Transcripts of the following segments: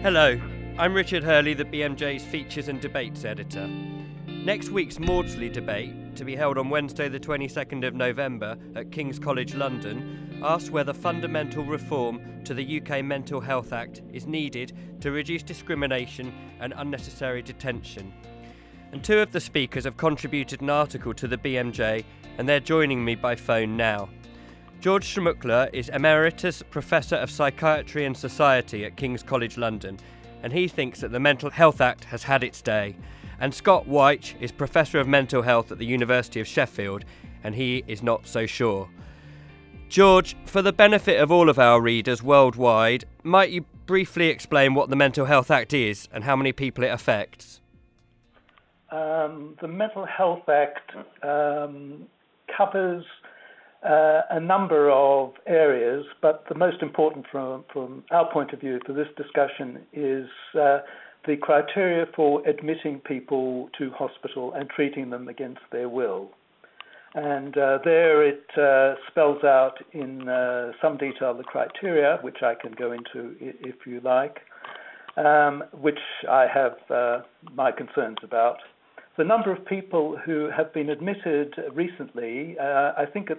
Hello, I'm Richard Hurley, the BMJ's Features and Debates editor. Next week's Maudsley debate, to be held on Wednesday, the 22nd of November at King's College London, asks whether fundamental reform to the UK Mental Health Act is needed to reduce discrimination and unnecessary detention. And two of the speakers have contributed an article to the BMJ, and they're joining me by phone now. George Szmukler is Emeritus Professor of Psychiatry and Society at King's College London, and he thinks that the Mental Health Act has had its day. And Scott Weich is Professor of Mental Health at the University of Sheffield, and he is not so sure. George, for the benefit of all of our readers worldwide, might you briefly explain what the Mental Health Act is and how many people it affects? Um, the Mental Health Act um, covers uh, a number of areas, but the most important from, from our point of view for this discussion is uh, the criteria for admitting people to hospital and treating them against their will. And uh, there it uh, spells out in uh, some detail the criteria, which I can go into if you like, um, which I have uh, my concerns about. The number of people who have been admitted recently, uh, I think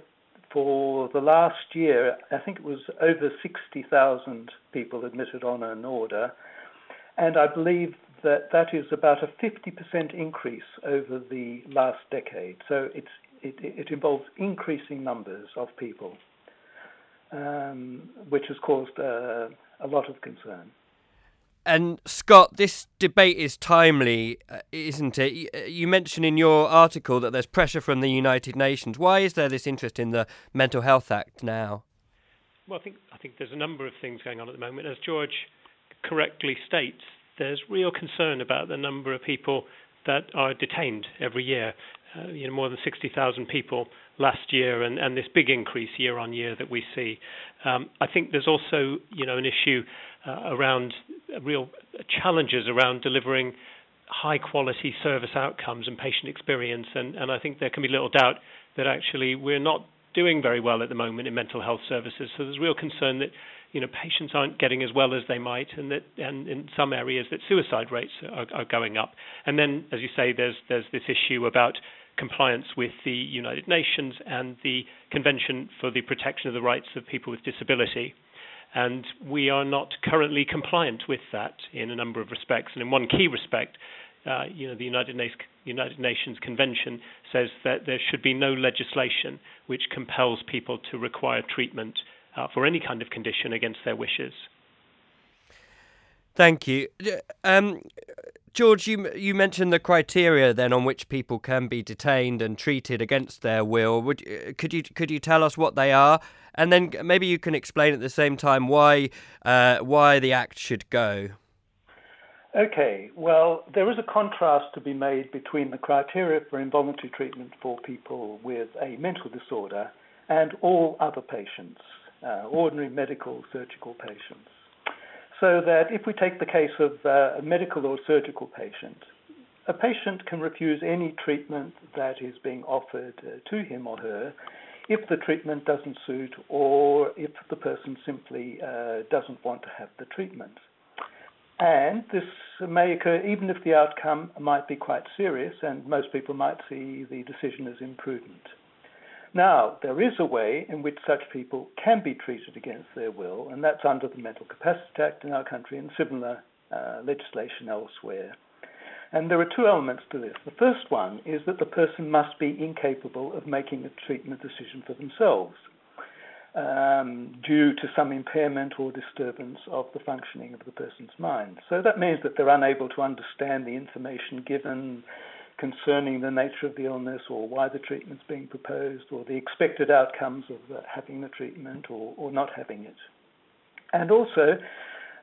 for the last year, I think it was over 60,000 people admitted on an order. And I believe that that is about a 50% increase over the last decade. So it, it involves increasing numbers of people, um, which has caused uh, a lot of concern. And Scott, this debate is timely, uh, isn't it? Uh, you mentioned in your article that there's pressure from the United Nations. Why is there this interest in the Mental Health Act now? Well, I think I think there's a number of things going on at the moment. As George correctly states, there's real concern about the number of people that are detained every year. Uh, you know, more than 60,000 people last year, and, and this big increase year on year that we see. Um, I think there's also, you know, an issue uh, around real challenges around delivering high quality service outcomes and patient experience. And, and I think there can be little doubt that actually we're not doing very well at the moment in mental health services. So there's real concern that you know patients aren't getting as well as they might, and that and in some areas that suicide rates are, are going up. And then, as you say, there's there's this issue about compliance with the United Nations and the Convention for the Protection of the Rights of People with Disability and we are not currently compliant with that in a number of respects. And in one key respect, uh, you know, the United, Na- United, Nations Convention says that there should be no legislation which compels people to require treatment uh, for any kind of condition against their wishes. Thank you. Um, George, you you mentioned the criteria then on which people can be detained and treated against their will. Would could you could you tell us what they are, and then maybe you can explain at the same time why uh, why the act should go. Okay, well, there is a contrast to be made between the criteria for involuntary treatment for people with a mental disorder and all other patients, uh, ordinary medical surgical patients. So that if we take the case of uh, a medical or surgical patient, a patient can refuse any treatment that is being offered uh, to him or her if the treatment doesn't suit or if the person simply uh, doesn't want to have the treatment. And this may occur even if the outcome might be quite serious, and most people might see the decision as imprudent. Now, there is a way in which such people can be treated against their will, and that's under the Mental Capacity Act in our country and similar uh, legislation elsewhere. And there are two elements to this. The first one is that the person must be incapable of making a treatment decision for themselves um, due to some impairment or disturbance of the functioning of the person's mind. So that means that they're unable to understand the information given, concerning the nature of the illness or why the treatment's being proposed or the expected outcomes of having the treatment or, or not having it. And also,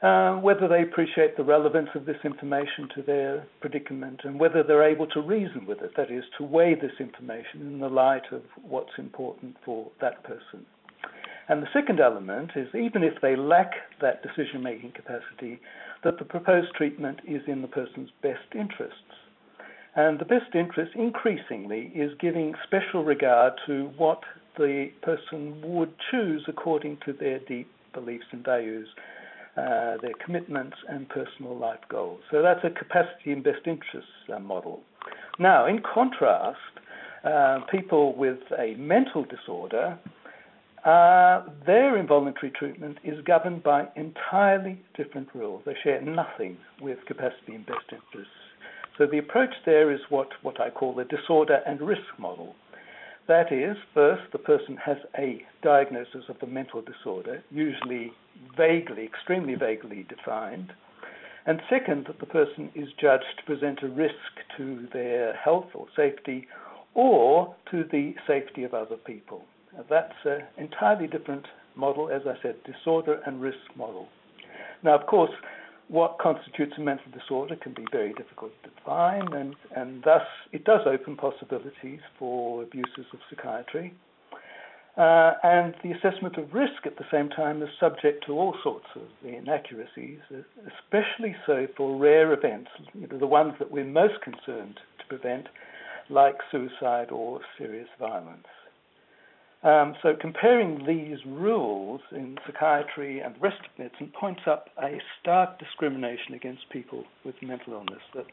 uh, whether they appreciate the relevance of this information to their predicament and whether they're able to reason with it, that is, to weigh this information in the light of what's important for that person. And the second element is even if they lack that decision making capacity, that the proposed treatment is in the person's best interests. And the best interest increasingly is giving special regard to what the person would choose according to their deep beliefs and values. uh, their commitments, and personal life goals. So that's a capacity and best interests uh, model. Now, in contrast, uh, people with a mental disorder, uh, their involuntary treatment is governed by entirely different rules. They share nothing with capacity and best interests. So the approach there is what, what I call the disorder and risk model. That is, first, the person has a diagnosis of a mental disorder, usually vaguely, extremely vaguely defined. And second, that the person is judged to present a risk to their health or safety or to the safety of other people. That's an entirely different model, as I said, disorder and risk model. Now, of course, what constitutes a mental disorder can be very difficult to define, and, and thus it does open possibilities for abuses of psychiatry. Uh, and the assessment of risk at the same time is subject to all sorts of inaccuracies, especially so for rare events, you know, the ones that we're most concerned to prevent, like suicide or serious violence. Um, so comparing these rules in psychiatry and the rest of medicine points up a stark discrimination against people with mental illness. That